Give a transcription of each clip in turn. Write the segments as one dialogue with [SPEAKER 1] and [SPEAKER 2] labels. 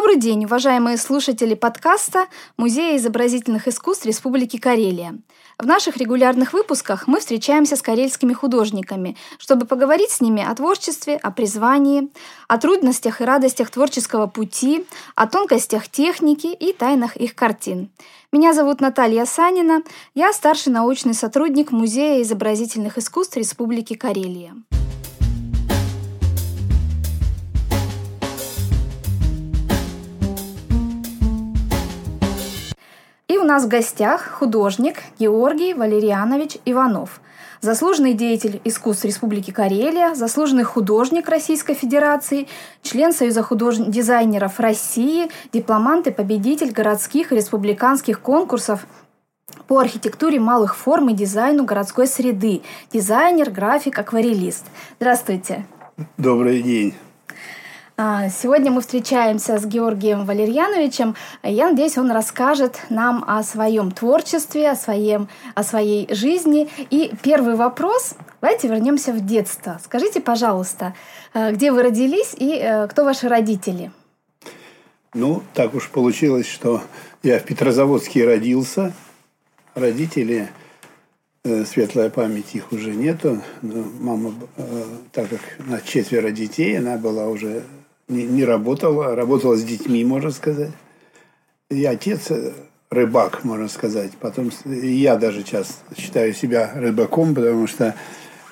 [SPEAKER 1] Добрый день, уважаемые слушатели подкаста Музея изобразительных искусств Республики Карелия. В наших регулярных выпусках мы встречаемся с карельскими художниками, чтобы поговорить с ними о творчестве, о призвании, о трудностях и радостях творческого пути, о тонкостях техники и тайнах их картин. Меня зовут Наталья Санина, я старший научный сотрудник Музея изобразительных искусств Республики Карелия. И у нас в гостях художник Георгий Валерьянович Иванов, заслуженный деятель искусств Республики Карелия, заслуженный художник Российской Федерации, член Союза художников дизайнеров России, дипломант и победитель городских и республиканских конкурсов по архитектуре малых форм и дизайну городской среды, дизайнер, график, акварелист. Здравствуйте.
[SPEAKER 2] Добрый день.
[SPEAKER 1] А, сегодня мы встречаемся с Георгием Валерьяновичем. Я надеюсь, он расскажет нам о своем творчестве, о, своем, о своей жизни. И первый вопрос. Давайте вернемся в детство. Скажите, пожалуйста, э, где вы родились и э, кто ваши родители?
[SPEAKER 2] Ну, так уж получилось, что я в Петрозаводске родился. Родители, э, светлая память их уже нету. Но мама, так как на четверо детей, она была уже не, не работала, работала с детьми, можно сказать. И отец э, рыбак, можно сказать. Потом я даже сейчас считаю себя рыбаком, потому что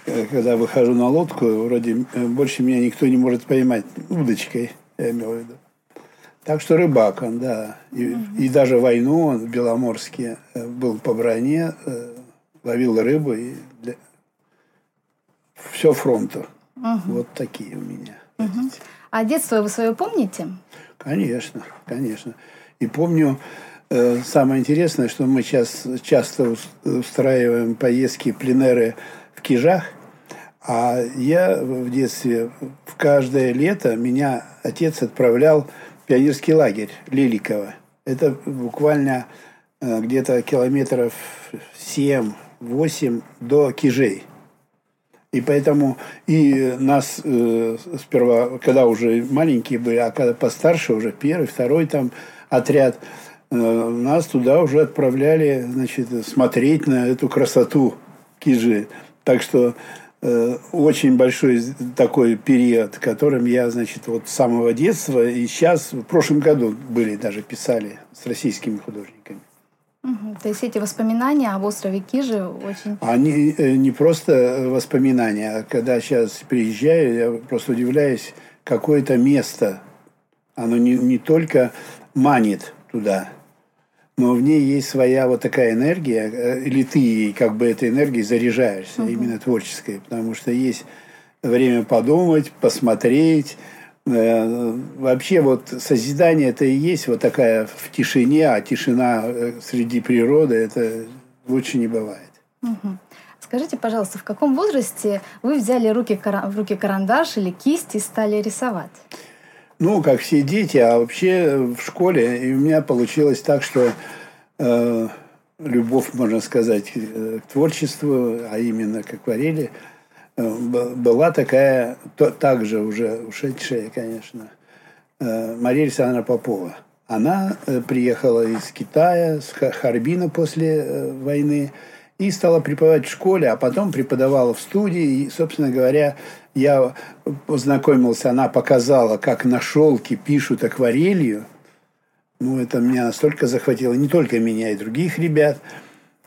[SPEAKER 2] э, когда выхожу на лодку, вроде э, больше меня никто не может поймать удочкой, я имею в виду. Так что рыбак он, да. И, угу. и даже войну он в Беломорске был по броне, ловил рыбу и для... все фронту. Угу. Вот такие у меня.
[SPEAKER 1] Угу. А детство вы свое помните?
[SPEAKER 2] Конечно, конечно. И помню, э, самое интересное, что мы сейчас часто устраиваем поездки, пленеры в Кижах, а я в детстве в каждое лето меня отец отправлял в пионерский лагерь Лиликова. Это буквально э, где-то километров 7-8 до Кижей. И поэтому и нас э, сперва, когда уже маленькие были, а когда постарше, уже первый, второй там отряд, э, нас туда уже отправляли, значит, смотреть на эту красоту Кижи. Так что э, очень большой такой период, которым я, значит, вот с самого детства и сейчас, в прошлом году были даже писали с российскими художниками.
[SPEAKER 1] Угу. То есть эти воспоминания об острове Кижи очень...
[SPEAKER 2] Они э, не просто воспоминания, а когда сейчас приезжаю, я просто удивляюсь, какое-то место, оно не, не только манит туда, но в ней есть своя вот такая энергия, э, или ты как бы этой энергией заряжаешься, угу. именно творческой, потому что есть время подумать, посмотреть, вообще вот созидание это и есть вот такая в тишине, а тишина э, среди природы это лучше не бывает.
[SPEAKER 1] Угу. Скажите, пожалуйста, в каком возрасте вы взяли руки, в руки карандаш или кисть и стали рисовать?
[SPEAKER 2] Ну, как все дети, а вообще в школе. И у меня получилось так, что э, любовь, можно сказать, к творчеству, а именно к акварели – Э, была такая, также уже ушедшая, конечно, э, Мария Александровна Попова. Она э, приехала из Китая, с Харбина после войны, и стала преподавать в школе, а потом преподавала в студии. И, собственно говоря, я познакомился, она показала, как на шелке пишут акварелью. Ну, это меня настолько захватило, не только меня, и других ребят.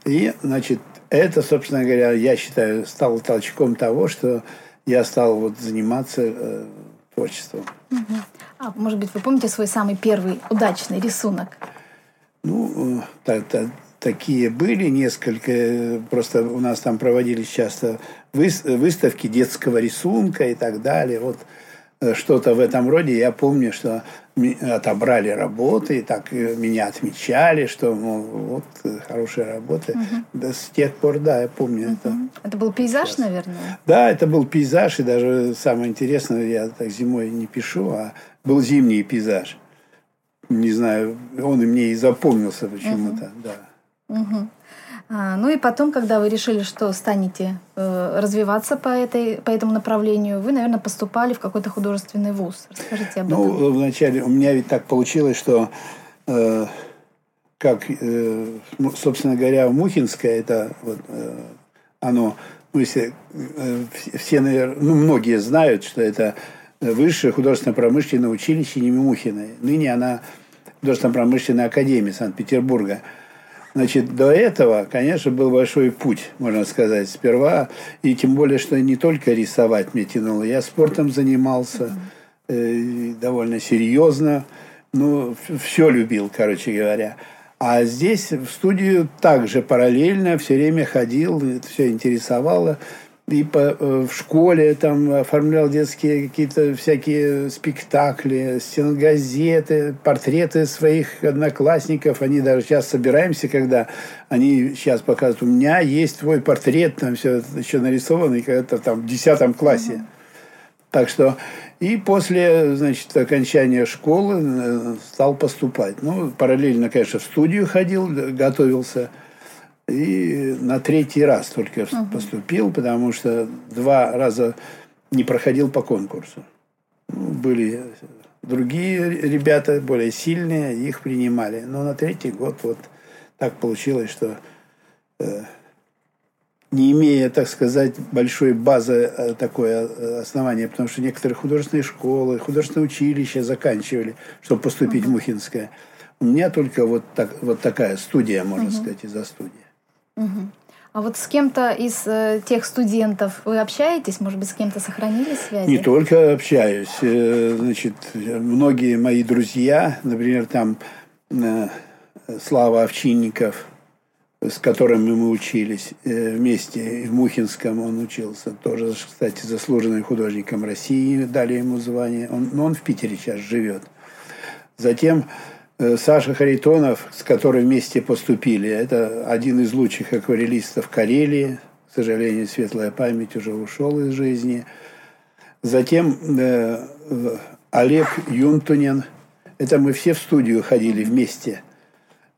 [SPEAKER 2] И, значит, это, собственно говоря, я считаю, стало толчком того, что я стал вот заниматься э, творчеством.
[SPEAKER 1] Угу. А может быть, вы помните свой самый первый удачный рисунок?
[SPEAKER 2] Ну, та, та, такие были несколько. Просто у нас там проводились часто выставки детского рисунка и так далее. Вот Э, что-то в этом роде. Я помню, что отобрали работы, и так э, меня отмечали, что мол, вот э, хорошая работа. Угу. Да, с тех пор, да, я помню угу. это.
[SPEAKER 1] Это был пейзаж, Сейчас. наверное?
[SPEAKER 2] Да, это был пейзаж, и даже самое интересное, я так зимой не пишу, а был зимний пейзаж. Не знаю, он и мне и запомнился почему-то, угу. да.
[SPEAKER 1] Угу. А, ну и потом, когда вы решили, что станете э, развиваться по, этой, по этому направлению, вы, наверное, поступали в какой-то художественный вуз. Расскажите об
[SPEAKER 2] ну,
[SPEAKER 1] этом.
[SPEAKER 2] Ну, вначале у меня ведь так получилось, что э, как, э, собственно говоря, Мухинское, это вот, э, оно, ну, если э, все, наверное, ну, многие знают, что это высшее художественно-промышленное училище имени Мухиной. Ныне она художественно-промышленная академия Санкт-Петербурга. Значит, до этого, конечно, был большой путь, можно сказать, сперва. И тем более, что не только рисовать мне тянуло. Я спортом занимался э, довольно серьезно. Ну, все любил, короче говоря. А здесь в студию также параллельно все время ходил, это все интересовало. И по, э, в школе там оформлял детские какие-то всякие спектакли, стеногазеты, портреты своих одноклассников. Они даже сейчас собираемся, когда они сейчас показывают, у меня есть твой портрет, там все еще нарисованный, когда-то там в 10 классе. Mm-hmm. Так что и после, значит, окончания школы э, стал поступать. Ну, параллельно, конечно, в студию ходил, готовился. И на третий раз только угу. поступил, потому что два раза не проходил по конкурсу. Ну, были другие ребята, более сильные, их принимали. Но на третий год вот так получилось, что э, не имея, так сказать, большой базы э, такое э, основание, потому что некоторые художественные школы, художественные училища заканчивали, чтобы поступить uh-huh. в Мухинское. У меня только вот, так, вот такая студия, можно uh-huh. сказать, из-за студии.
[SPEAKER 1] Uh-huh. А вот с кем-то из э, тех студентов вы общаетесь? Может быть, с кем-то сохранили связи?
[SPEAKER 2] Не только общаюсь. Э, значит, многие мои друзья, например, там э, Слава Овчинников – с которыми мы учились э, вместе в Мухинском он учился. Тоже, кстати, заслуженным художником России дали ему звание. Он, но он в Питере сейчас живет. Затем Саша Харитонов, с которым вместе поступили, это один из лучших акварелистов Карелии. К сожалению, светлая память уже ушел из жизни. Затем э, Олег Юнтунин. Это мы все в студию ходили вместе –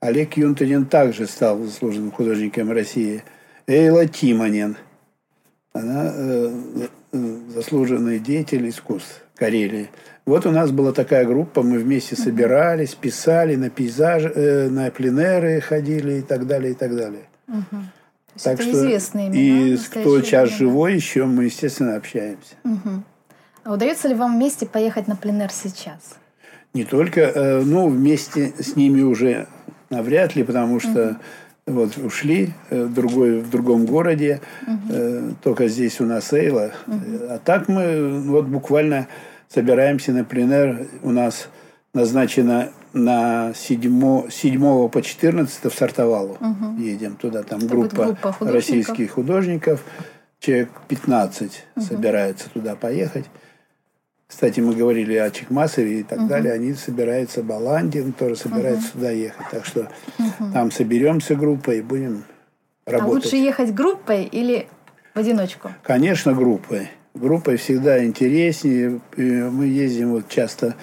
[SPEAKER 2] Олег Юнтонин также стал заслуженным художником России. Эйла Тимонин. Она э, э, заслуженный деятель искусств Карелии. Вот у нас была такая группа, мы вместе собирались, писали на пейзажи, э, на пленеры ходили и так далее, и так далее.
[SPEAKER 1] Угу. Так это что известные
[SPEAKER 2] имена, и кто сейчас время. живой еще, мы, естественно, общаемся.
[SPEAKER 1] Угу. А удается ли вам вместе поехать на пленер сейчас?
[SPEAKER 2] Не только, э, ну, вместе с ними уже Навряд ли, потому что угу. вот ушли э, в, другой, в другом городе, угу. только здесь у нас Эйла. Угу. А так мы вот буквально собираемся на пленер. У нас назначено на 7, 7 по 14 в Сартовалу. Угу. Едем туда. Там группа, группа художников. российских художников. Человек 15 угу. собирается туда поехать. Кстати, мы говорили о Чекмасове и так угу. далее. Они собираются, Баландин тоже собирается угу. сюда ехать. Так что угу. там соберемся группой и будем работать.
[SPEAKER 1] А лучше ехать группой или в одиночку?
[SPEAKER 2] Конечно, группой. Группой всегда интереснее. Мы ездим вот часто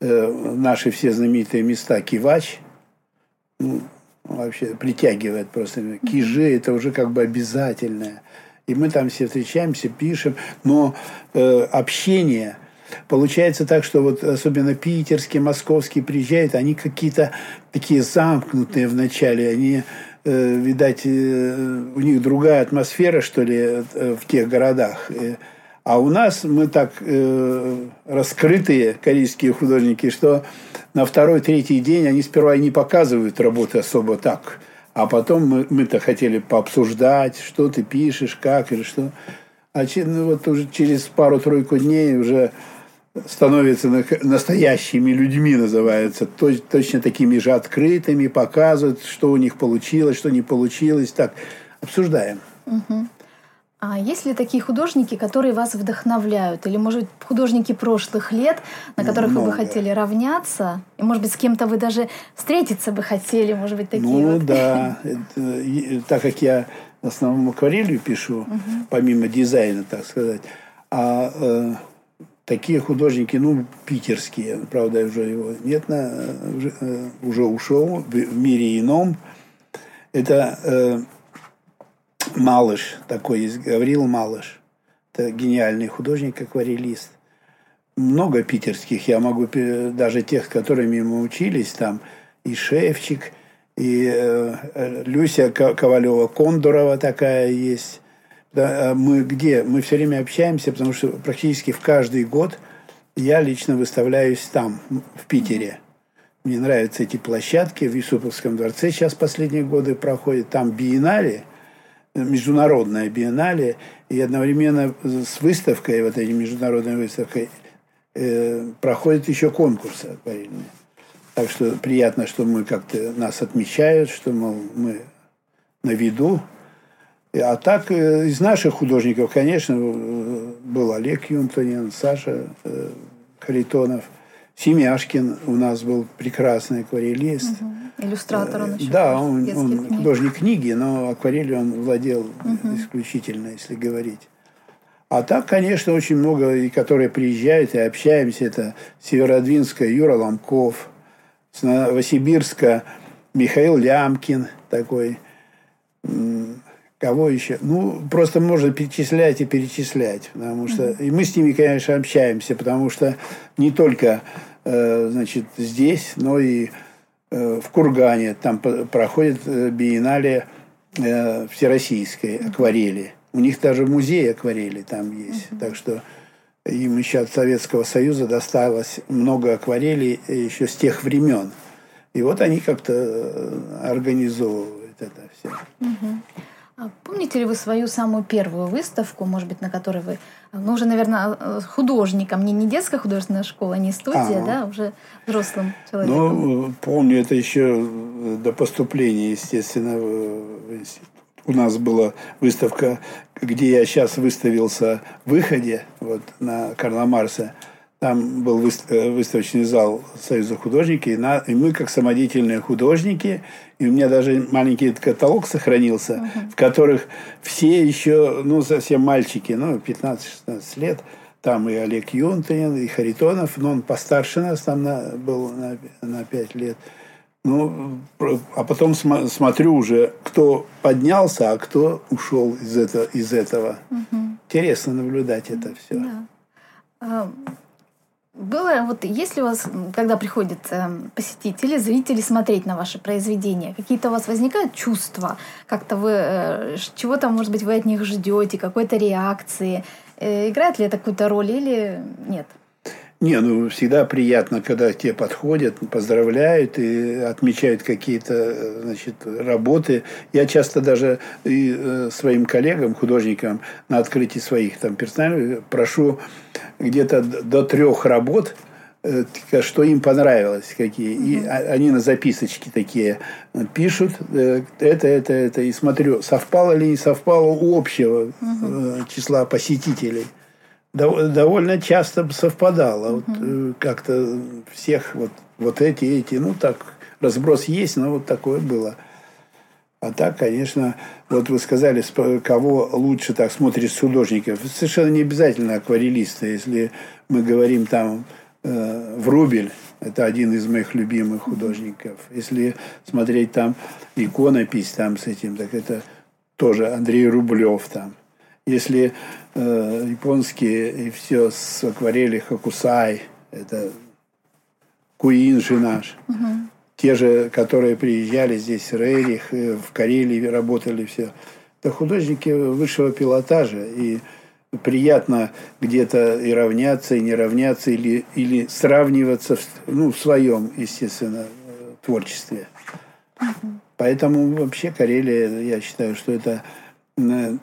[SPEAKER 2] э, наши все знаменитые места Кивач. Ну, вообще притягивает просто. Кижи – это уже как бы обязательное. И мы там все встречаемся, пишем. Но э, общение – Получается так, что вот особенно питерские, московские приезжают, они какие-то такие замкнутые вначале, они, э, видать, э, у них другая атмосфера, что ли, э, в тех городах. А у нас мы так э, раскрытые корейские художники, что на второй, третий день они сперва и не показывают работы особо так. А потом мы, мы-то хотели пообсуждать, что ты пишешь, как или что. А ну, вот уже через пару-тройку дней уже становятся настоящими людьми, называются, точно такими же открытыми, показывают, что у них получилось, что не получилось. Так, обсуждаем.
[SPEAKER 1] Угу. А есть ли такие художники, которые вас вдохновляют? Или, может быть, художники прошлых лет, на которых Много. вы бы хотели равняться? И, может быть, с кем-то вы даже встретиться бы хотели, может быть, такие
[SPEAKER 2] ну,
[SPEAKER 1] вот?
[SPEAKER 2] да. Это, так как я в основном акварелью пишу, угу. помимо дизайна, так сказать, а э, такие художники, ну, питерские, правда, уже его нет, на, уже, э, уже ушел в мире ином. Это э, Малыш, такой есть, Гаврил Малыш. Это гениальный художник, акварелист. Много питерских, я могу, даже тех, с которыми мы учились, там и Шевчик, и э, Люся Ковалева Кондурова такая есть. Да, а мы где? Мы все время общаемся, потому что практически в каждый год я лично выставляюсь там, в Питере. Мне нравятся эти площадки. В Юсуповском дворце сейчас последние годы проходят. Там биеннале, международная биеннале. И одновременно с выставкой, вот этой международной выставкой, э, проходят еще конкурсы акварельные. Так что приятно, что мы как-то нас отмечают, что мол, мы на виду. А так, э, из наших художников, конечно, э, был Олег Юнтонин, Саша э, Харитонов, Семяшкин у нас был прекрасный акварелист.
[SPEAKER 1] Угу. Иллюстратор он еще.
[SPEAKER 2] Да, он, он художник книги, но акварелью он владел угу. исключительно, если говорить. А так, конечно, очень много, и которые приезжают и общаемся. Это Северодвинская Юра Ломков – с Новосибирска Михаил Лямкин такой. Кого еще? Ну, просто можно перечислять и перечислять. Потому что... И мы с ними, конечно, общаемся, потому что не только э, значит, здесь, но и э, в Кургане. Там проходит э, биеннале всероссийской акварели. У них даже музей акварели там есть. Так что им еще от Советского Союза досталось много акварелей еще с тех времен. И вот они как-то э, организовывают это все.
[SPEAKER 1] Угу. А помните ли вы свою самую первую выставку, может быть, на которой вы, ну, уже, наверное, художником, не, не детская художественная школа, не студия, а, да, уже взрослым человеком?
[SPEAKER 2] Ну, помню, это еще до поступления, естественно, в институт у нас была выставка, где я сейчас выставился в выходе вот, на Карла Марса. Там был э, выставочный зал Союза художников, и, на, и мы, как самодеятельные художники, и у меня даже маленький каталог сохранился, uh-huh. в которых все еще, ну, совсем мальчики, ну, 15-16 лет, там и Олег Юнтонин, и Харитонов, но он постарше нас там на, был на, на 5 лет – ну, а потом см- смотрю уже, кто поднялся, а кто ушел из, это, из этого. Угу. Интересно наблюдать это все. Да.
[SPEAKER 1] Было, вот если у вас, когда приходят э, посетители, зрители смотреть на ваши произведения, какие-то у вас возникают чувства? Как-то вы, э, чего-то, может быть, вы от них ждете, какой-то реакции? Э, играет ли это какую-то роль или нет?
[SPEAKER 2] Не, ну всегда приятно, когда тебе подходят, поздравляют и отмечают какие-то значит, работы. Я часто даже и э, своим коллегам, художникам на открытии своих там персональных прошу где-то до трех работ, э, что им понравилось, какие. И они на записочки такие пишут, э, это, это, это. И смотрю, совпало ли не совпало у общего числа посетителей довольно часто совпадало. Вот, э, как-то всех вот, вот эти, эти, ну так, разброс есть, но вот такое было. А так, конечно, вот вы сказали, кого лучше так смотришь с художников. Совершенно не обязательно акварелисты. Если мы говорим там э, Врубель, это один из моих любимых художников. Если смотреть там иконопись там с этим, так это тоже Андрей Рублев там. Если э, японские и все с акварели Хакусай, это Куинжи наш, угу. те же, которые приезжали здесь, Рерих, э, в Карелии работали все, это художники высшего пилотажа, и приятно где-то и равняться, и не равняться, или, или сравниваться в, ну, в своем, естественно, творчестве. Угу. Поэтому вообще Карелия, я считаю, что это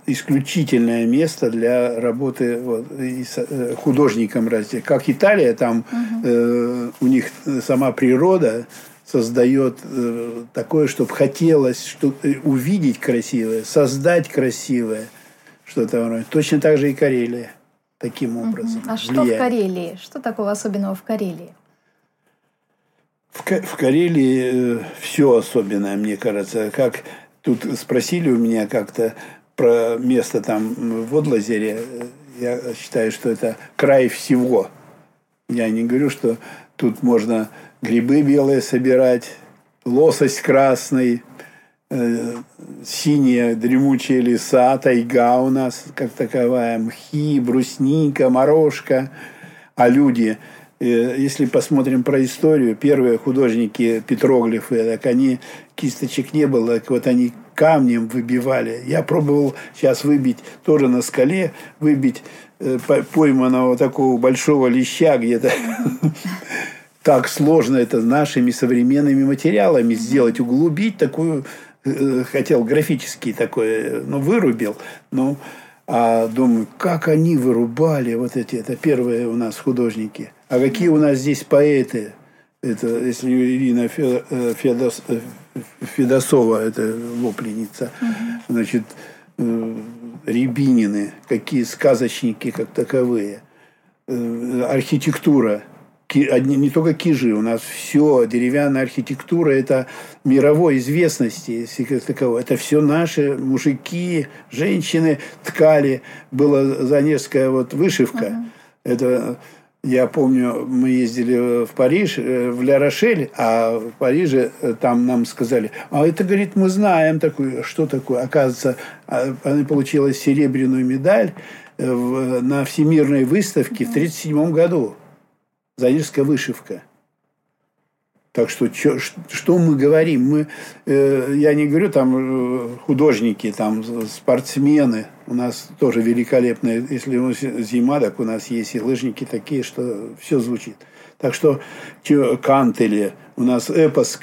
[SPEAKER 2] исключительное место для работы вот, и с, э, художником разве. Как Италия, там угу. э, у них сама природа создает э, такое, чтобы хотелось что э, увидеть красивое, создать красивое, что-то Точно так же и Карелия таким образом.
[SPEAKER 1] Угу. А что влияет. в Карелии? Что такого особенного в Карелии?
[SPEAKER 2] В, в Карелии э, все особенное, мне кажется. Как тут спросили у меня как-то, про место там в Одлазере, я считаю, что это край всего. Я не говорю, что тут можно грибы белые собирать, лосось красный, э, синие дремучие леса, тайга у нас как таковая, мхи, брусника, морожка. А люди, э, если посмотрим про историю, первые художники петроглифы, так они, кисточек не было, так вот они камнем выбивали. Я пробовал сейчас выбить тоже на скале, выбить э, пойманного такого большого леща где-то. Так сложно это нашими современными материалами сделать, углубить такую, э, хотел графический такой, ну, вырубил, ну, а думаю, как они вырубали вот эти, это первые у нас художники. А какие у нас здесь поэты? Это, если Ирина Федос, Федосова, это вопленица, угу. значит, э, Рябинины, какие сказочники как таковые, э, архитектура, не только кижи, у нас все, деревянная архитектура, это мировой известности, если как таковой. Это все наши мужики, женщины ткали, была занежская вот вышивка. Uh-huh. Это я помню, мы ездили в Париж, э, в Ля-Рошель, а в Париже э, там нам сказали, а это, говорит, мы знаем такое, что такое. Оказывается, а, она получила серебряную медаль э, на всемирной выставке в 1937 году. Занежская вышивка – так что, чё, что мы говорим? Мы, э, я не говорю там э, художники, там спортсмены. У нас тоже великолепные. Если зима, так у нас есть и лыжники такие, что все звучит. Так что Кантели, у нас эпос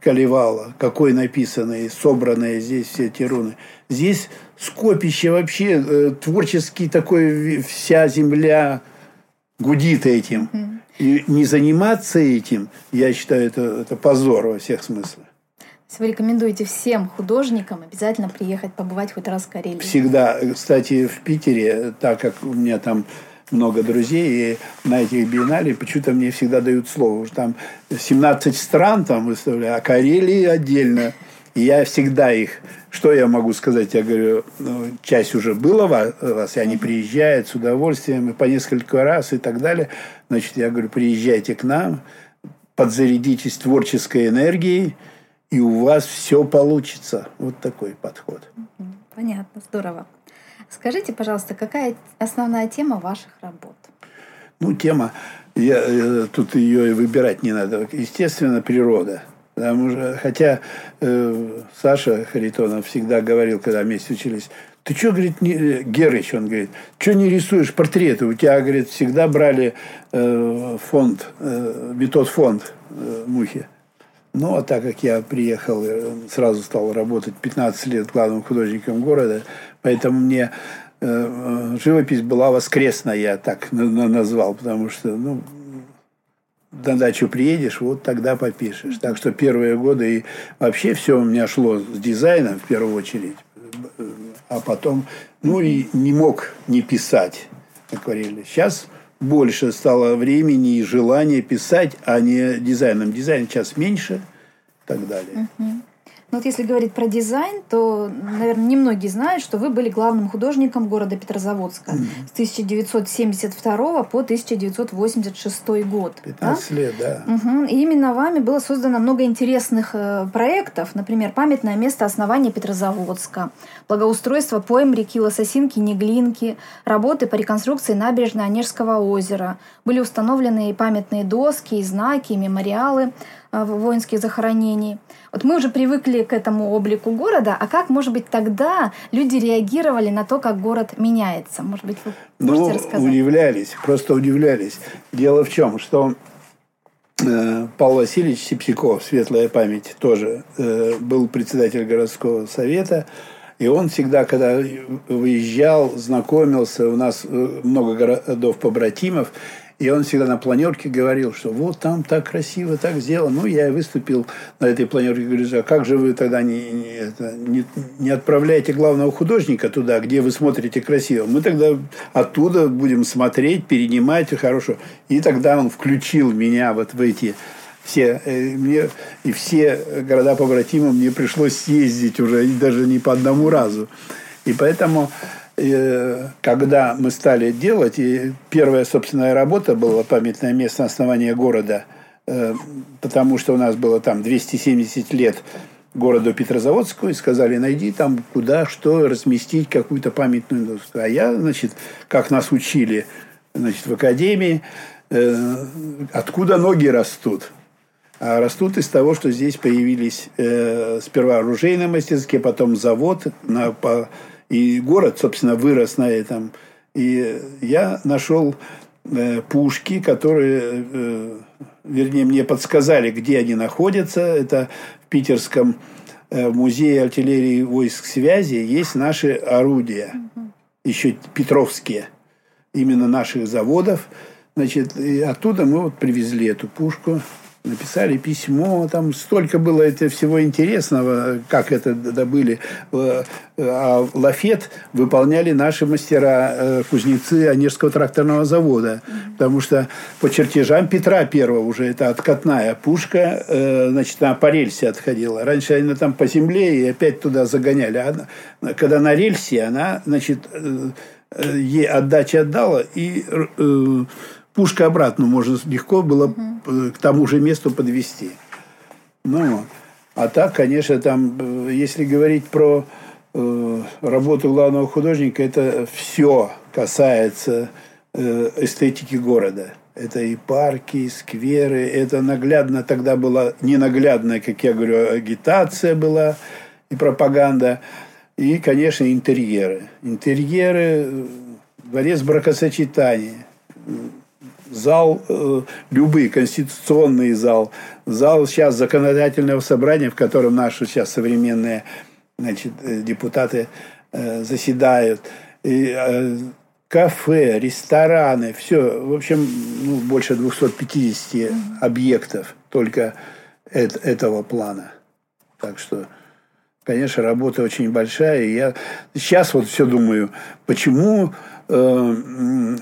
[SPEAKER 2] Калевала, какой написанный, собранные здесь все эти руны. Здесь скопище вообще, э, творческий такой, вся земля гудит этим. Mm-hmm. И не заниматься этим, я считаю, это, это позор во всех смыслах.
[SPEAKER 1] Вы рекомендуете всем художникам обязательно приехать побывать хоть раз в Карелии?
[SPEAKER 2] Всегда. Кстати, в Питере, так как у меня там много друзей, и на этих биеннале почему-то мне всегда дают слово. Уже там 17 стран там выставляю, а Карелии отдельно. И я всегда их что я могу сказать? Я говорю, ну, часть уже была у вас, и они приезжают с удовольствием, и по несколько раз и так далее. Значит, я говорю, приезжайте к нам, подзарядитесь творческой энергией, и у вас все получится. Вот такой подход.
[SPEAKER 1] Понятно, здорово. Скажите, пожалуйста, какая основная тема ваших работ?
[SPEAKER 2] Ну, тема, я, э, тут ее и выбирать не надо. Естественно, природа – Потому что, хотя э, Саша Харитонов всегда говорил, когда вместе учились, ты что, говорит, не, э, Герыч, он говорит, что не рисуешь портреты? У тебя, говорит, всегда брали э, фонд, э, метод фонд э, мухи. Ну, а так как я приехал, э, сразу стал работать 15 лет главным художником города, поэтому мне э, э живопись была воскресная, я так назвал, потому что, ну, на дачу приедешь, вот тогда попишешь. Так что первые годы и вообще все у меня шло с дизайном в первую очередь. А потом, ну и не мог не писать акварели. Сейчас больше стало времени и желания писать, а не дизайном. Дизайн сейчас меньше и так далее.
[SPEAKER 1] Uh-huh. Ну вот если говорить про дизайн, то, наверное, немногие знают, что вы были главным художником города Петрозаводска mm-hmm. с 1972 по 1986 год.
[SPEAKER 2] 15 да? лет, да.
[SPEAKER 1] Угу. И именно вами было создано много интересных э, проектов, например, памятное место основания Петрозаводска, благоустройство поем реки Лососинки, Неглинки, работы по реконструкции набережной Онежского озера. Были установлены и памятные доски, и знаки, и мемориалы э, воинских захоронений. Вот мы уже привыкли к этому облику города, а как, может быть, тогда люди реагировали на то, как город меняется? Может быть, вы можете ну, рассказать?
[SPEAKER 2] удивлялись, просто удивлялись. Дело в чем, что э, Павел Васильевич Сипсиков, светлая память, тоже э, был председатель городского совета, и он всегда, когда выезжал, знакомился, у нас э, много городов-побратимов, и он всегда на планерке говорил, что вот там так красиво, так сделано. Ну, я и выступил на этой планерке. Говорю, а как же вы тогда не, не, не, не отправляете главного художника туда, где вы смотрите красиво? Мы тогда оттуда будем смотреть, перенимать хорошо. И тогда он включил меня вот в эти все, э, мне, и все города побратимы мне пришлось съездить уже, даже не по одному разу. И поэтому когда мы стали делать, и первая собственная работа была памятное место основания города, э, потому что у нас было там 270 лет городу Петрозаводску и сказали, найди там куда, что разместить, какую-то памятную доску. А я, значит, как нас учили значит, в академии, э, откуда ноги растут. А растут из того, что здесь появились э, сперва оружейные мастерские, потом завод, на, по, и город, собственно, вырос на этом. И я нашел э, пушки, которые, э, вернее, мне подсказали, где они находятся. Это в Питерском э, музее артиллерии войск связи есть наши орудия, еще петровские, именно наших заводов. Значит, и оттуда мы вот привезли эту пушку написали письмо, там столько было это всего интересного, как это добыли. Э, а лафет выполняли наши мастера, э, кузнецы Онежского тракторного завода. Потому что по чертежам Петра Первого уже это откатная пушка, э, значит, она по рельсе отходила. Раньше она там по земле и опять туда загоняли. А когда на рельсе, она, значит, ей отдача отдала и пушка обратно можно легко было угу. к тому же месту подвести. Ну, а так, конечно, там, э, если говорить про э, работу главного художника, это все касается э, эстетики города. Это и парки, и скверы. Это наглядно тогда была не наглядная, как я говорю, агитация была и пропаганда. И, конечно, интерьеры. Интерьеры, э, дворец бракосочетания зал, э, любые, конституционный зал, зал сейчас законодательного собрания, в котором наши сейчас современные значит, э, депутаты э, заседают, и, кафе, рестораны, все, в общем, ну, больше 250 mm-hmm. объектов только это, этого плана. Так что, конечно, работа очень большая. И я сейчас вот все думаю, почему э,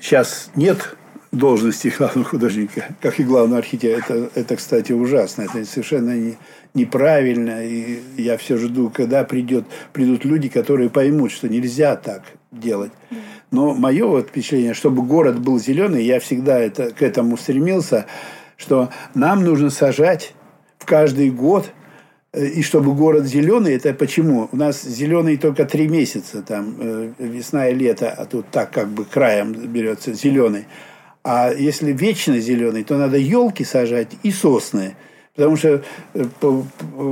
[SPEAKER 2] сейчас нет должности главного художника, как и главного архитектора. Это, это кстати, ужасно. Это совершенно не, неправильно. И я все жду, когда придет, придут люди, которые поймут, что нельзя так делать. Но мое вот впечатление, чтобы город был зеленый, я всегда это, к этому стремился, что нам нужно сажать в каждый год и чтобы город зеленый, это почему? У нас зеленый только три месяца, там э, весна и лето, а тут так как бы краем берется зеленый. А если вечно зеленый, то надо елки сажать и сосны. Потому что э, по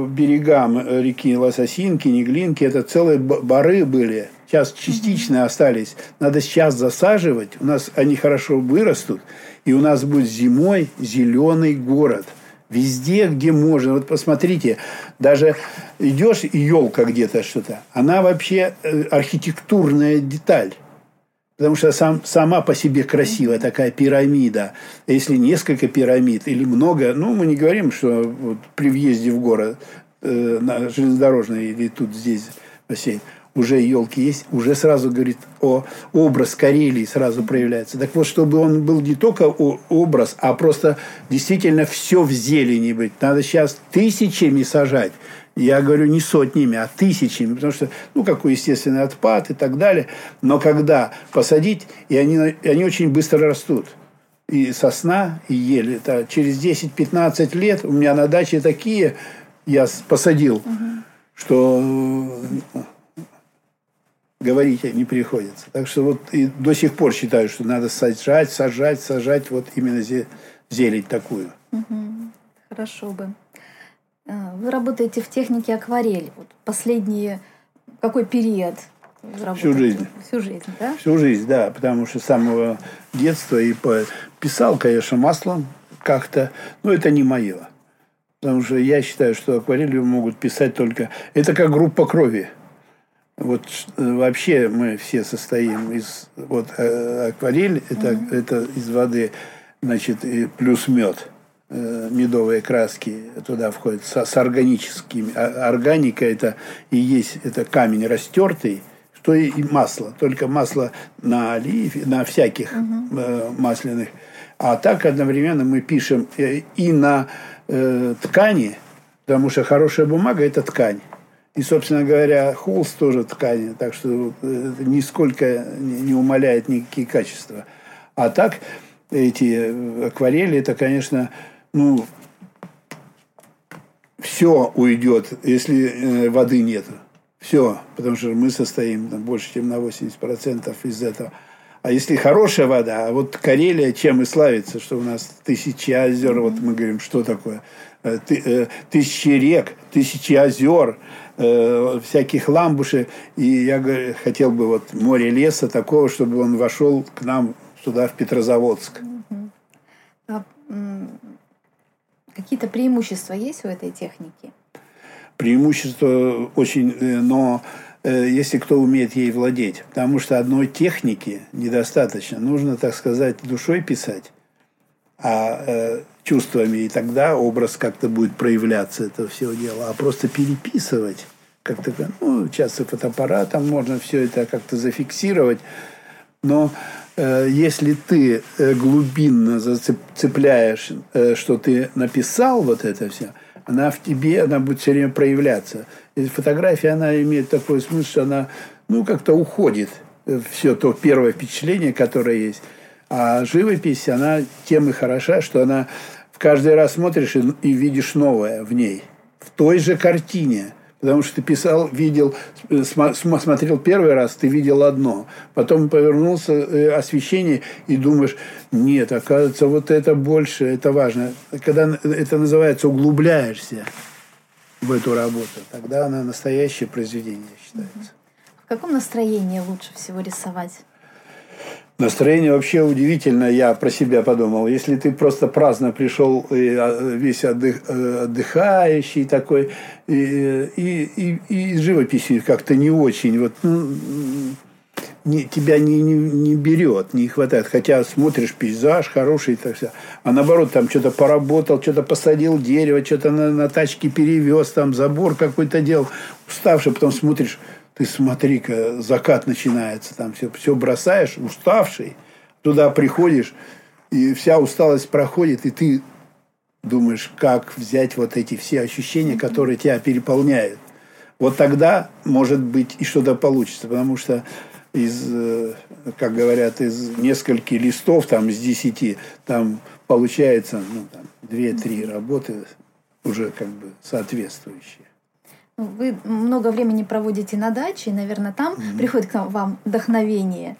[SPEAKER 2] берегам реки Лососинки, Неглинки, это целые бары были. Сейчас частично остались. Надо сейчас засаживать. У нас они хорошо вырастут. И у нас будет зимой зеленый город – Везде, где можно. Вот посмотрите, даже идешь, и елка где-то что-то, она вообще э, архитектурная деталь. Потому что сам, сама по себе красивая такая пирамида. Если несколько пирамид или много, ну, мы не говорим, что вот при въезде в город э, на железнодорожный или тут здесь бассейн – уже елки есть, уже сразу говорит о образ Карелии сразу проявляется. Так вот, чтобы он был не только образ, а просто действительно все в зелени быть. Надо сейчас тысячами сажать. Я говорю не сотнями, а тысячами, потому что, ну, какой естественный отпад и так далее. Но когда посадить, и они, и они очень быстро растут. И сосна, и ель. Это через 10-15 лет у меня на даче такие я посадил, угу. что говорить не приходится. Так что вот и до сих пор считаю, что надо сажать, сажать, сажать вот именно зелень такую.
[SPEAKER 1] Угу. Хорошо бы. А, вы работаете в технике акварель. Вот последние какой период?
[SPEAKER 2] Всю жизнь.
[SPEAKER 1] Всю жизнь, да?
[SPEAKER 2] Всю жизнь, да, потому что с самого детства и писал, конечно, маслом как-то, но это не мое. Потому что я считаю, что акварелью могут писать только... Это как группа крови. Вот э, вообще мы все состоим из вот э, акварель это mm-hmm. это из воды, значит и плюс мед, э, медовые краски туда входят с, с органическими. А, органика это и есть это камень растертый, что и, и масло, только масло на оливе, на всяких mm-hmm. масляных. А так одновременно мы пишем и на э, ткани, потому что хорошая бумага это ткань. И, собственно говоря, холст тоже ткани, так что это нисколько не умаляет никакие качества. А так, эти акварели, это, конечно, ну, все уйдет, если э, воды нет. Все, потому что мы состоим там, больше, чем на 80% из этого. А если хорошая вода, а вот Карелия чем и славится, что у нас тысячи озер, вот мы говорим, что такое, э, э, тысячи рек, тысячи озер, всяких ламбушей. И я хотел бы вот море леса такого, чтобы он вошел к нам сюда, в Петрозаводск.
[SPEAKER 1] А, какие-то преимущества есть у этой техники?
[SPEAKER 2] Преимущества очень, э, но э, если кто умеет ей владеть. Потому что одной техники недостаточно. Нужно, так сказать, душой писать, а э, чувствами, и тогда образ как-то будет проявляться, это все дело. А просто переписывать, как-то, ну, часто фотоаппаратом можно все это как-то зафиксировать, но Э, если ты э, глубинно зацепляешь, э, что ты написал вот это все, она в тебе, она будет все время проявляться. И фотография, она имеет такой смысл, что она, ну, как-то уходит все то первое впечатление, которое есть. А живопись, она тем и хороша, что она в каждый раз смотришь и, и видишь новое в ней. В той же картине – Потому что ты писал, видел, смотрел первый раз, ты видел одно. Потом повернулся э, освещение и думаешь, нет, оказывается, вот это больше, это важно. Когда это называется углубляешься в эту работу, тогда она настоящее произведение считается.
[SPEAKER 1] В каком настроении лучше всего рисовать?
[SPEAKER 2] Настроение вообще удивительно, я про себя подумал. Если ты просто праздно пришел, а, весь отдых, э, отдыхающий такой, и, и, и, и живописью как-то не очень, вот, ну, не, тебя не, не, не берет, не хватает. Хотя смотришь пейзаж хороший, так все. А наоборот, там что-то поработал, что-то посадил дерево, что-то на, на тачке перевез, там забор какой-то делал, уставший, потом смотришь, ты смотри-ка, закат начинается, там все, все бросаешь, уставший, туда приходишь, и вся усталость проходит, и ты думаешь, как взять вот эти все ощущения, которые тебя переполняют. Вот тогда, может быть, и что-то получится, потому что из, э, как говорят, из нескольких листов, там, из десяти, там получается, ну, там, две-три работы уже как бы соответствующие.
[SPEAKER 1] Вы много времени проводите на даче, и, наверное, там mm-hmm. приходит к вам вдохновение.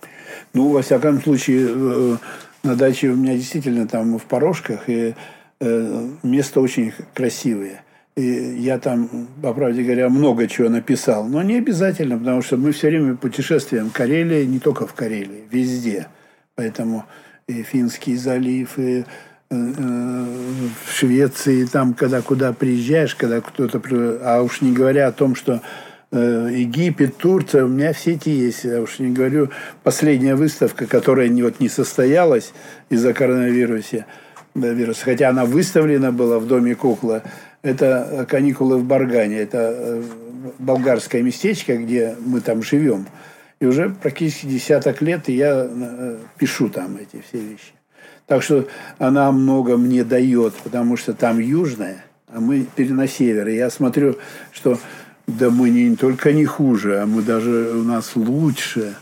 [SPEAKER 2] Ну, во всяком случае, э, на даче у меня действительно там в Порошках, и э, место очень красивое. И я там, по правде говоря, много чего написал. Но не обязательно, потому что мы все время путешествуем. Карелия, не только в Карелии, везде. Поэтому и Финский залив, и в Швеции, там, когда куда приезжаешь, когда кто-то... А уж не говоря о том, что э, Египет, Турция, у меня все эти есть. Я уж не говорю, последняя выставка, которая не, вот, не состоялась из-за коронавируса, вируса, хотя она выставлена была в Доме кукла, это каникулы в Баргане, это э, болгарское местечко, где мы там живем. И уже практически десяток лет я э, пишу там эти все вещи. Так что она много мне дает, потому что там южная, а мы на север. И я смотрю, что да мы не только не хуже, а мы даже у нас лучше.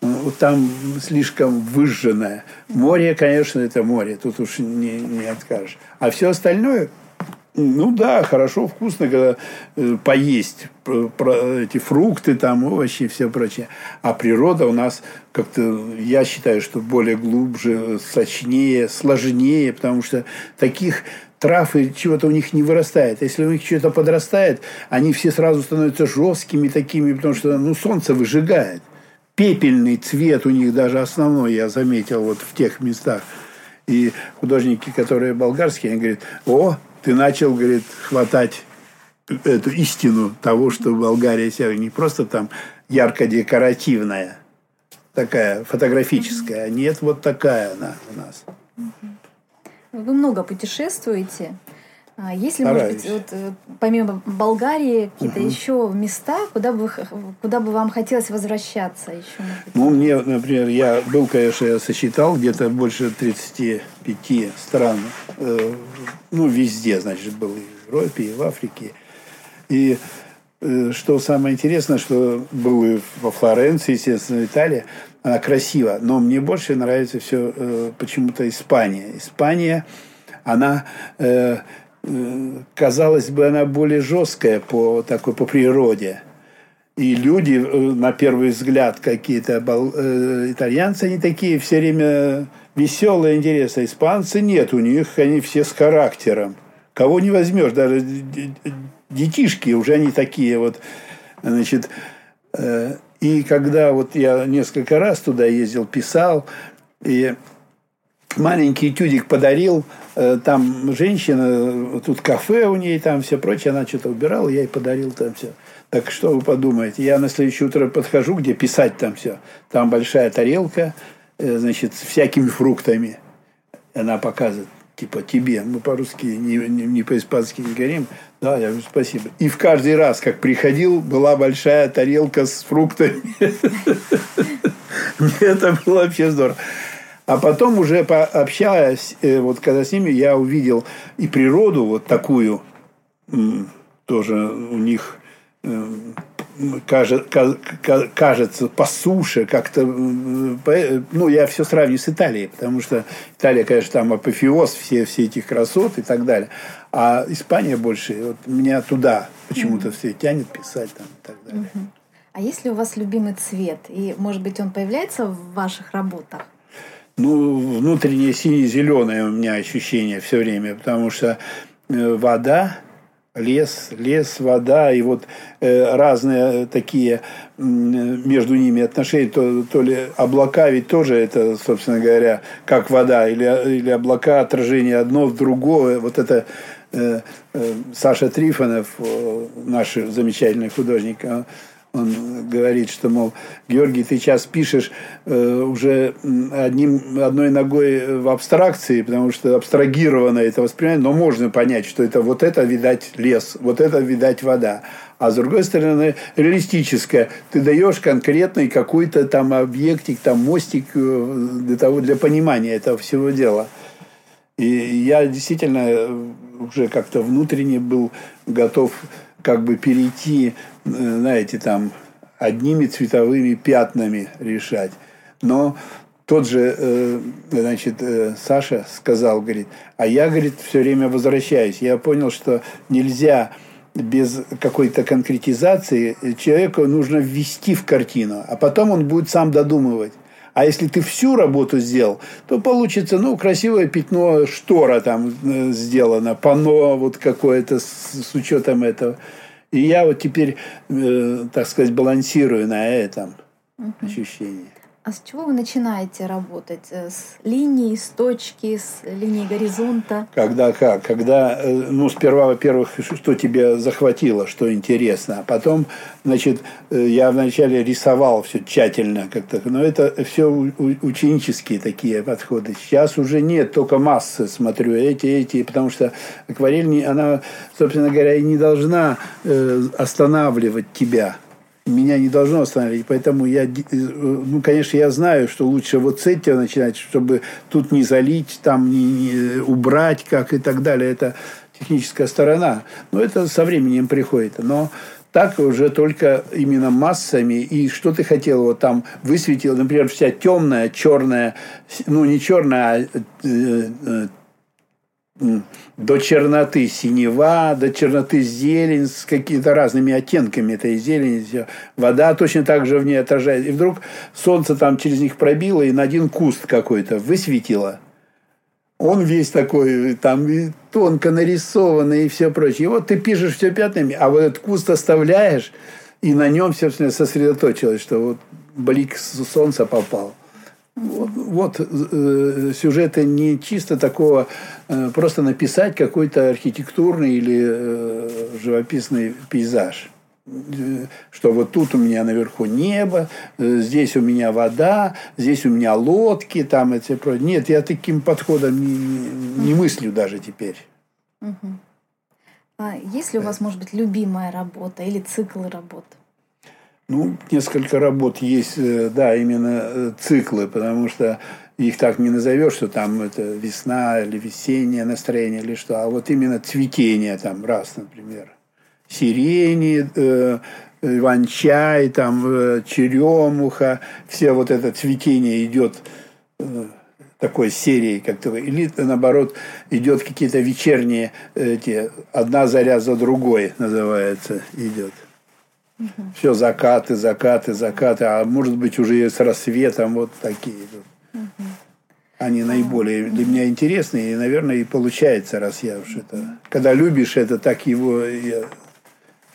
[SPEAKER 2] Вот там слишком выжженное. Море, конечно, это море, тут уж не, не откажешь. А все остальное ну да, хорошо, вкусно, когда э, поесть про, про эти фрукты, там, овощи и все прочее. А природа у нас как-то, я считаю, что более глубже, сочнее, сложнее, потому что таких трав и чего-то у них не вырастает. Если у них что-то подрастает, они все сразу становятся жесткими такими, потому что ну, солнце выжигает. Пепельный цвет у них даже основной, я заметил вот в тех местах. И художники, которые болгарские, они говорят, о, ты начал, говорит, хватать эту истину того, что Болгария себя не просто там ярко-декоративная, такая фотографическая, а нет, вот такая она у нас.
[SPEAKER 1] Вы много путешествуете. А есть ли, может быть, вот, э, помимо Болгарии, какие-то угу. еще места, куда бы, куда бы вам хотелось возвращаться еще?
[SPEAKER 2] Ну, мне, например, я был, конечно, я сосчитал, где-то больше 35 стран. Э, ну, везде, значит, был и в Европе, и в Африке. И э, что самое интересное, что был и во Флоренции, естественно, в Италии. Она красива, но мне больше нравится все почему-то Испания. Испания, она казалось бы, она более жесткая по такой по природе. И люди, э, на первый взгляд, какие-то э, итальянцы, они такие все время веселые, интересные. Испанцы нет, у них они все с характером. Кого не возьмешь, даже детишки уже они такие вот, значит, э, и когда вот я несколько раз туда ездил, писал, и маленький тюдик подарил, э, там женщина, тут кафе у ней, там все прочее, она что-то убирала, я ей подарил там все. Так что вы подумаете? Я на следующее утро подхожу, где писать там все. Там большая тарелка, э, значит, с всякими фруктами. Она показывает, типа, тебе. Мы по-русски, не, не, не по-испански не говорим. Да, я говорю, спасибо. И в каждый раз, как приходил, была большая тарелка с фруктами. Это было вообще здорово. А потом уже общаясь, э, вот когда с ними, я увидел и природу вот такую, тоже у них э, кажется, по суше как-то... Ну, я все сравниваю с Италией, потому что Италия, конечно, там апофеоз все, все этих красот и так далее. А Испания больше, вот меня туда почему-то все тянет писать там и так далее.
[SPEAKER 1] А есть ли у вас любимый цвет? И, может быть, он появляется в ваших работах?
[SPEAKER 2] Ну, внутреннее сине-зеленое у меня ощущение все время, потому что э, вода, лес, лес, вода, и вот э, разные такие э, между ними отношения, то, то ли облака ведь тоже это, собственно говоря, как вода, или, или облака, отражение одно в другое, вот это э, э, Саша Трифонов, э, наш замечательный художник, он говорит, что, мол, Георгий, ты сейчас пишешь э, уже одним, одной ногой в абстракции, потому что абстрагированно это воспринимает, но можно понять, что это вот это, видать, лес, вот это, видать, вода. А с другой стороны, реалистическое. Ты даешь конкретный какой-то там объектик, там мостик э, для, того, для понимания этого всего дела. И я действительно э, уже как-то внутренне был готов как бы перейти, э, знаете, там одними цветовыми пятнами решать. Но тот же, э, значит, э, Саша сказал, говорит, а я, говорит, все время возвращаюсь. Я понял, что нельзя без какой-то конкретизации человеку нужно ввести в картину, а потом он будет сам додумывать. А если ты всю работу сделал, то получится, ну, красивое пятно штора там э, сделано, панно вот какое-то с, с учетом этого. И я вот теперь, э, так сказать, балансирую на этом угу. ощущении.
[SPEAKER 1] А с чего вы начинаете работать? Э, с линии, с точки, с линии горизонта?
[SPEAKER 2] Когда как? Когда, э, ну, сперва, во-первых, что тебе захватило, что интересно. А потом, значит, э, я вначале рисовал все тщательно как-то. Но это все ученические такие подходы. Сейчас уже нет, только массы смотрю. Эти, эти. Потому что акварель, она, собственно говоря, и не должна останавливать тебя меня не должно остановить. Поэтому я, ну, конечно, я знаю, что лучше вот с этого начинать, чтобы тут не залить, там не, не убрать, как и так далее. Это техническая сторона. Но это со временем приходит. Но так уже только именно массами. И что ты хотел вот там высветил, например, вся темная, черная, ну не черная, а э, э, до черноты синева, до черноты зелень с какими-то разными оттенками этой зелени. Вода точно так же в ней отражает. И вдруг солнце там через них пробило и на один куст какой-то высветило. Он весь такой, там тонко нарисованный и все прочее. И вот ты пишешь все пятнами, а вот этот куст оставляешь, и на нем, собственно, сосредоточилось, что вот блик солнца попал. Вот э, сюжеты не чисто такого, э, просто написать какой-то архитектурный или э, живописный пейзаж. Э, что вот тут у меня наверху небо, э, здесь у меня вода, здесь у меня лодки, там это прочее. Нет, я таким подходом не, не, не мыслю даже теперь.
[SPEAKER 1] Угу. А есть ли у вас, может быть, любимая работа или цикл работ?
[SPEAKER 2] Ну, несколько работ есть, э, да, именно э, циклы, потому что их так не назовешь, что там это весна или весеннее настроение или что, а вот именно цветение там раз, например. Сирени, э, иван-чай, там, э, черемуха, все вот это цветение идет э, такой серии, как то или наоборот идет какие-то вечерние эти одна заря за другой называется идет. Угу. Все закаты, закаты, закаты, а может быть уже с рассветом вот такие. Угу. Они наиболее для меня интересные, и, наверное, и получается, раз я уж это... Когда любишь это, так его я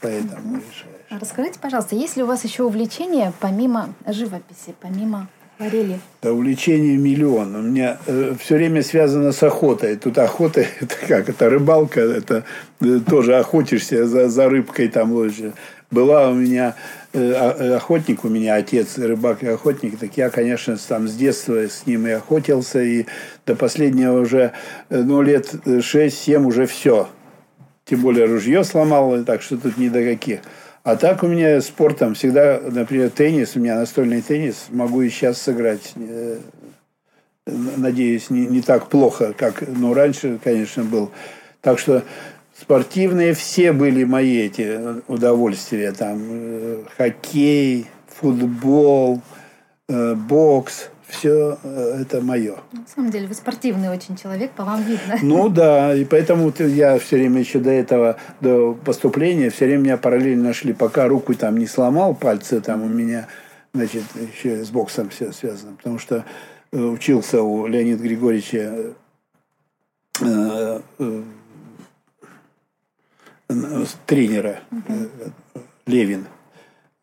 [SPEAKER 2] поэтому решаешь.
[SPEAKER 1] А расскажите, пожалуйста, есть ли у вас еще увлечение помимо живописи, помимо акварели?
[SPEAKER 2] Да, увлечение миллион. У меня э, все время связано с охотой. Тут охота, это как, это рыбалка, это э, тоже охотишься за, за рыбкой там лучше. Была у меня э, э, охотник, у меня отец рыбак и охотник, так я, конечно, там с детства с ним и охотился, и до последнего уже, э, ну, лет 6-7 уже все. Тем более ружье сломал, так что тут ни до каких. А так у меня спортом всегда, например, теннис, у меня настольный теннис, могу и сейчас сыграть. Надеюсь, не, не так плохо, как ну, раньше, конечно, был. Так что спортивные все были мои эти удовольствия. Там э, хоккей, футбол, э, бокс. Все э, это мое.
[SPEAKER 1] На самом деле вы спортивный очень человек, по вам видно.
[SPEAKER 2] Ну да, и поэтому я все время еще до этого, до поступления, все время меня параллельно шли, пока руку там не сломал, пальцы там у меня, значит, еще с боксом все связано. Потому что учился у Леонида Григорьевича тренера uh Левин.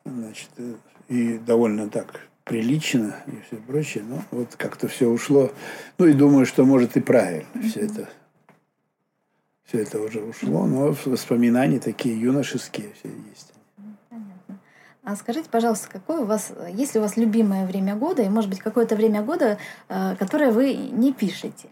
[SPEAKER 2] Значит, э, и довольно так прилично и все прочее. Но вот как-то все ушло. Ну и думаю, что может и правильно все это. Все это уже ушло, но воспоминания такие юношеские все есть.
[SPEAKER 1] Понятно. А скажите, пожалуйста, какое у вас, есть ли у вас любимое время года, и может быть какое-то время года, которое вы не пишете?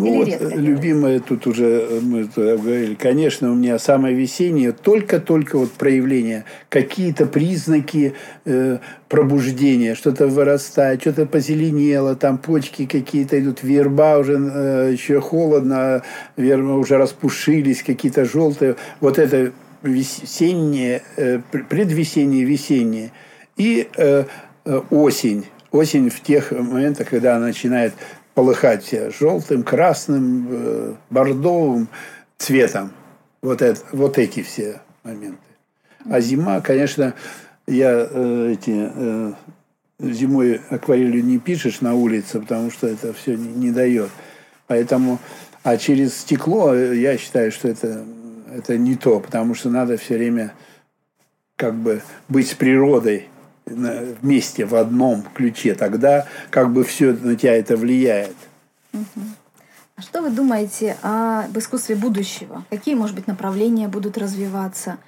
[SPEAKER 2] Ну вот, любимое тут уже э, мы говорили, конечно, у меня самое весеннее, только-только вот проявление, какие-то признаки э, пробуждения, что-то вырастает, что-то позеленело, там почки какие-то идут, верба уже э, еще холодно, верба уже распушились, какие-то желтые. Вот это весеннее, э, предвесеннее, весеннее. И э, э, осень. Осень в тех моментах, когда она начинает полыхать желтым, красным, э, бордовым цветом. Вот, это, вот эти все моменты. А зима, конечно, я э, эти э, зимой акварелью не пишешь на улице, потому что это все не, не дает. Поэтому, а через стекло я считаю, что это, это не то, потому что надо все время как бы быть с природой вместе в одном ключе, тогда как бы все на тебя это влияет.
[SPEAKER 1] А что вы думаете об искусстве будущего? Какие, может быть, направления будут развиваться?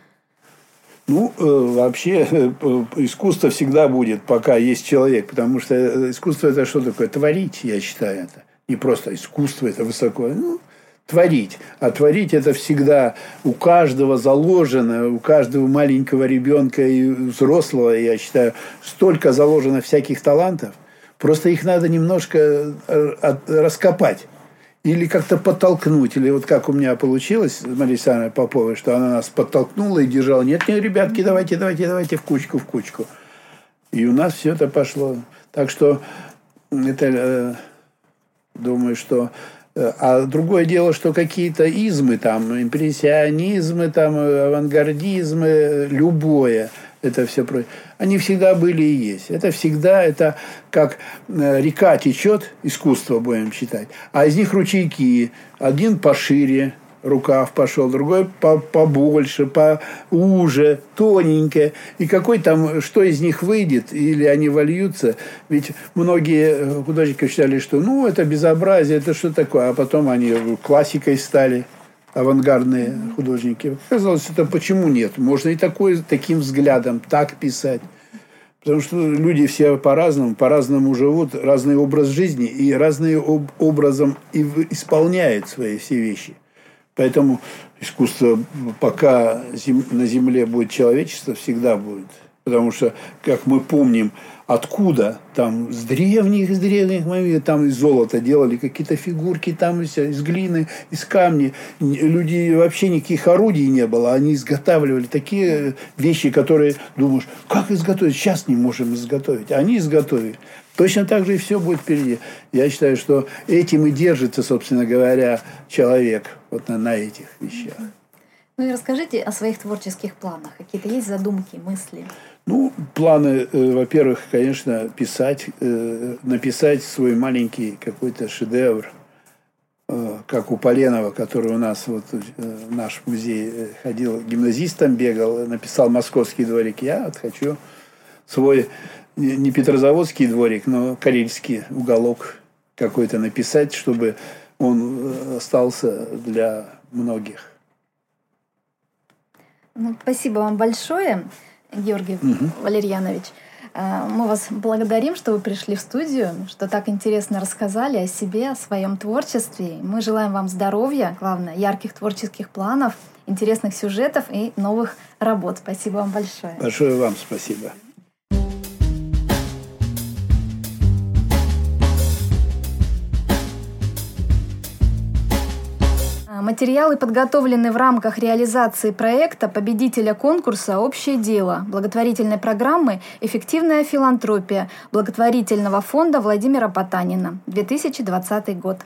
[SPEAKER 2] Ну, э, вообще, э, искусство всегда будет, пока есть человек, потому что э, искусство это что такое? Творить, я считаю это. Не просто искусство, это высоко. Ну, творить. А творить это всегда у каждого заложено, у каждого маленького ребенка и взрослого, я считаю, столько заложено всяких талантов. Просто их надо немножко э, раскопать или как-то подтолкнуть, или вот как у меня получилось с Марией Александровной Поповой, что она нас подтолкнула и держала. Нет, нет, ребятки, давайте, давайте, давайте в кучку, в кучку. И у нас все это пошло. Так что это, э, думаю, что а другое дело, что какие-то измы, там, импрессионизмы, там, авангардизмы, любое, это все про... Они всегда были и есть. Это всегда, это как э, река течет, искусство будем читать, а из них ручейки. Один пошире, рукав пошел, другой побольше, поуже, тоненькое. И какой там, что из них выйдет, или они вольются. Ведь многие э, художники считали, что ну, это безобразие, это что такое. А потом они классикой стали, авангардные художники. Оказалось, это почему нет? Можно и такой, таким взглядом так писать. Потому что люди все по-разному, по-разному живут, разный образ жизни и разным образом и исполняют свои все вещи. Поэтому искусство, пока зем, на Земле будет человечество, всегда будет. Потому что, как мы помним, откуда там с древних, с древних моментов, там из золота делали какие-то фигурки, там из, из глины, из камня. Люди вообще никаких орудий не было, они изготавливали такие вещи, которые думаешь, как изготовить? Сейчас не можем изготовить. Они изготовили. Точно так же и все будет впереди. Я считаю, что этим и держится, собственно говоря, человек вот на, на этих вещах.
[SPEAKER 1] Ну и расскажите о своих творческих планах. Какие-то есть задумки, мысли?
[SPEAKER 2] Ну, планы, э, во-первых, конечно, писать, э, написать свой маленький какой-то шедевр, э, как у Поленова, который у нас вот э, наш музей э, ходил, гимназистом бегал, написал «Московский дворик». Я вот хочу свой не Петрозаводский дворик, но Карельский уголок какой-то написать, чтобы он э, остался для многих.
[SPEAKER 1] Ну, спасибо вам большое, Георгий угу. Валерьянович. Э, мы вас благодарим, что вы пришли в студию, что так интересно рассказали о себе, о своем творчестве. Мы желаем вам здоровья, главное, ярких творческих планов, интересных сюжетов и новых работ. Спасибо вам большое.
[SPEAKER 2] Большое вам спасибо.
[SPEAKER 1] Материалы подготовлены в рамках реализации проекта победителя конкурса «Общее дело» благотворительной программы «Эффективная филантропия» благотворительного фонда Владимира Потанина 2020 год.